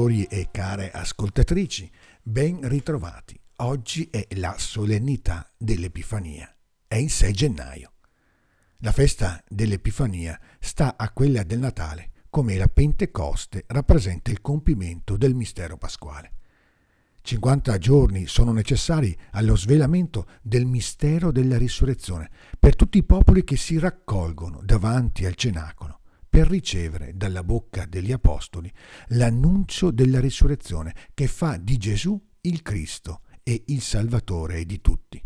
ascoltatori e care ascoltatrici, ben ritrovati. Oggi è la solennità dell'Epifania. È il 6 gennaio. La festa dell'Epifania sta a quella del Natale, come la Pentecoste rappresenta il compimento del mistero pasquale. 50 giorni sono necessari allo svelamento del mistero della risurrezione per tutti i popoli che si raccolgono davanti al cenacolo per ricevere dalla bocca degli apostoli l'annuncio della risurrezione che fa di Gesù il Cristo e il Salvatore di tutti.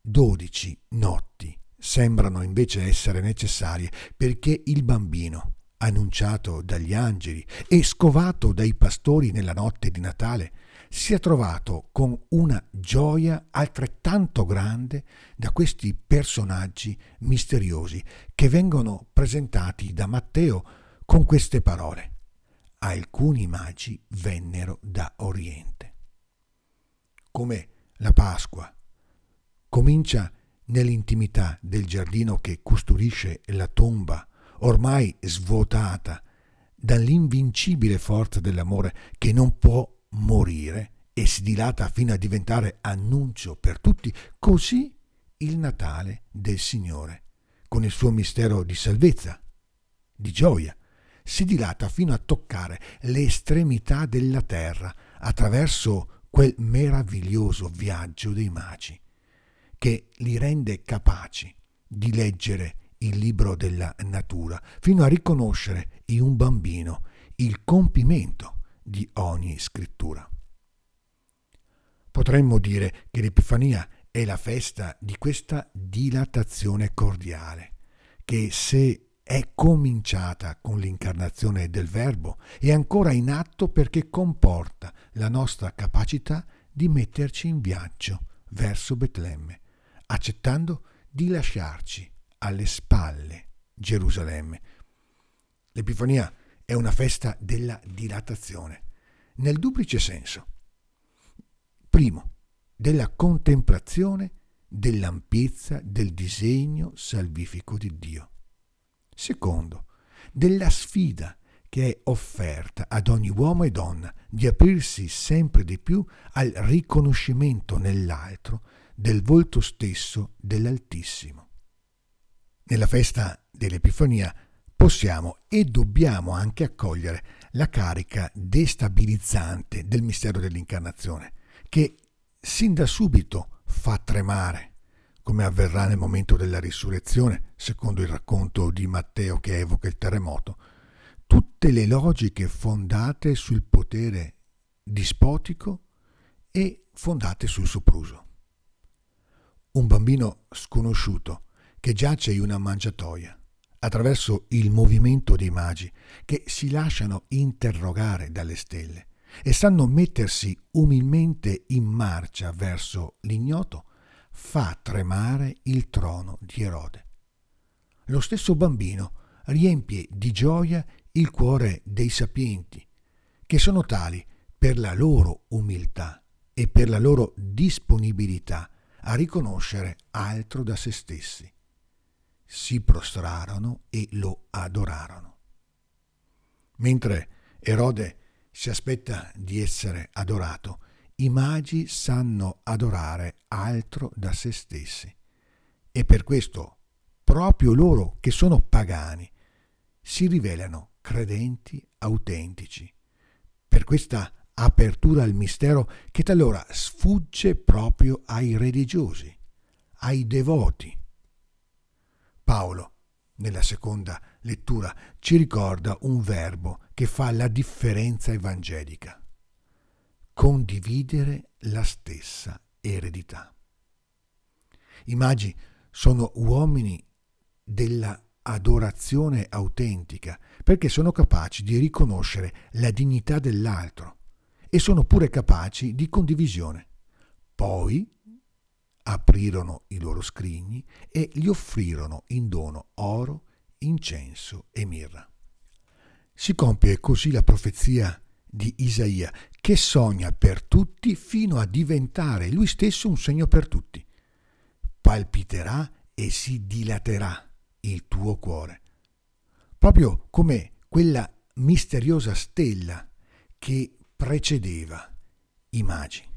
Dodici notti sembrano invece essere necessarie perché il bambino, annunciato dagli angeli e scovato dai pastori nella notte di Natale, si è trovato con una gioia altrettanto grande da questi personaggi misteriosi che vengono presentati da Matteo con queste parole. Alcuni magi vennero da Oriente. Come la Pasqua comincia nell'intimità del giardino che custodisce la tomba ormai svuotata dall'invincibile forza dell'amore che non può morire e si dilata fino a diventare annuncio per tutti, così il Natale del Signore, con il suo mistero di salvezza, di gioia, si dilata fino a toccare le estremità della terra attraverso quel meraviglioso viaggio dei magi, che li rende capaci di leggere il libro della natura, fino a riconoscere in un bambino il compimento di ogni scrittura. Potremmo dire che l'Epifania è la festa di questa dilatazione cordiale, che se è cominciata con l'incarnazione del Verbo, è ancora in atto perché comporta la nostra capacità di metterci in viaggio verso Betlemme, accettando di lasciarci alle spalle Gerusalemme. L'Epifania è una festa della dilatazione, nel duplice senso. Primo, della contemplazione dell'ampiezza del disegno salvifico di Dio. Secondo, della sfida che è offerta ad ogni uomo e donna di aprirsi sempre di più al riconoscimento nell'altro del volto stesso dell'Altissimo. Nella festa dell'Epifania possiamo e dobbiamo anche accogliere la carica destabilizzante del mistero dell'incarnazione, che sin da subito fa tremare, come avverrà nel momento della risurrezione, secondo il racconto di Matteo che evoca il terremoto, tutte le logiche fondate sul potere dispotico e fondate sul sopruso. Un bambino sconosciuto che giace in una mangiatoia, attraverso il movimento dei magi che si lasciano interrogare dalle stelle e sanno mettersi umilmente in marcia verso l'ignoto, fa tremare il trono di Erode. Lo stesso bambino riempie di gioia il cuore dei sapienti, che sono tali per la loro umiltà e per la loro disponibilità a riconoscere altro da se stessi si prostrarono e lo adorarono. Mentre Erode si aspetta di essere adorato, i magi sanno adorare altro da se stessi. E per questo proprio loro che sono pagani si rivelano credenti autentici. Per questa apertura al mistero che talora sfugge proprio ai religiosi, ai devoti Paolo, nella seconda lettura, ci ricorda un verbo che fa la differenza evangelica. Condividere la stessa eredità. I magi sono uomini della adorazione autentica perché sono capaci di riconoscere la dignità dell'altro e sono pure capaci di condivisione. Poi aprirono i loro scrigni e gli offrirono in dono oro, incenso e mirra. Si compie così la profezia di Isaia, che sogna per tutti fino a diventare lui stesso un segno per tutti. Palpiterà e si dilaterà il tuo cuore, proprio come quella misteriosa stella che precedeva i magi.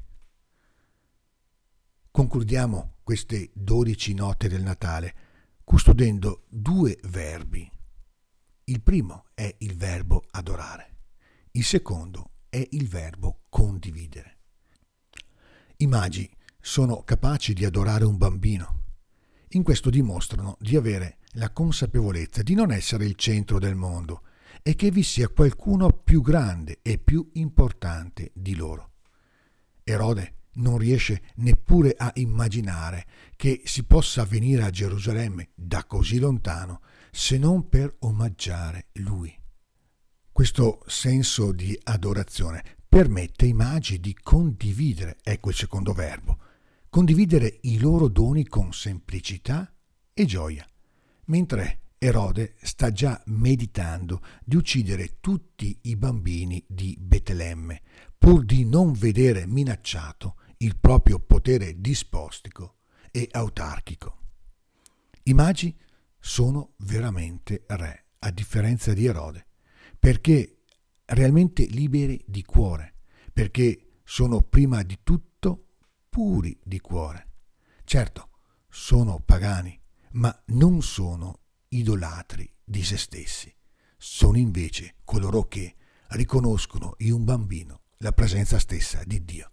Concludiamo queste dodici notte del Natale custodendo due verbi. Il primo è il verbo adorare, il secondo è il verbo condividere. I magi sono capaci di adorare un bambino. In questo dimostrano di avere la consapevolezza di non essere il centro del mondo e che vi sia qualcuno più grande e più importante di loro. Erode non riesce neppure a immaginare che si possa venire a Gerusalemme da così lontano se non per omaggiare lui. Questo senso di adorazione permette ai magi di condividere, ecco il secondo verbo, condividere i loro doni con semplicità e gioia, mentre Erode sta già meditando di uccidere tutti i bambini di Betlemme, pur di non vedere minacciato il proprio potere dispostico e autarchico. I magi sono veramente re, a differenza di Erode, perché realmente liberi di cuore, perché sono prima di tutto puri di cuore. Certo, sono pagani, ma non sono idolatri di se stessi. Sono invece coloro che riconoscono in un bambino la presenza stessa di Dio.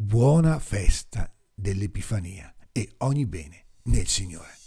Buona festa dell'Epifania e ogni bene nel Signore.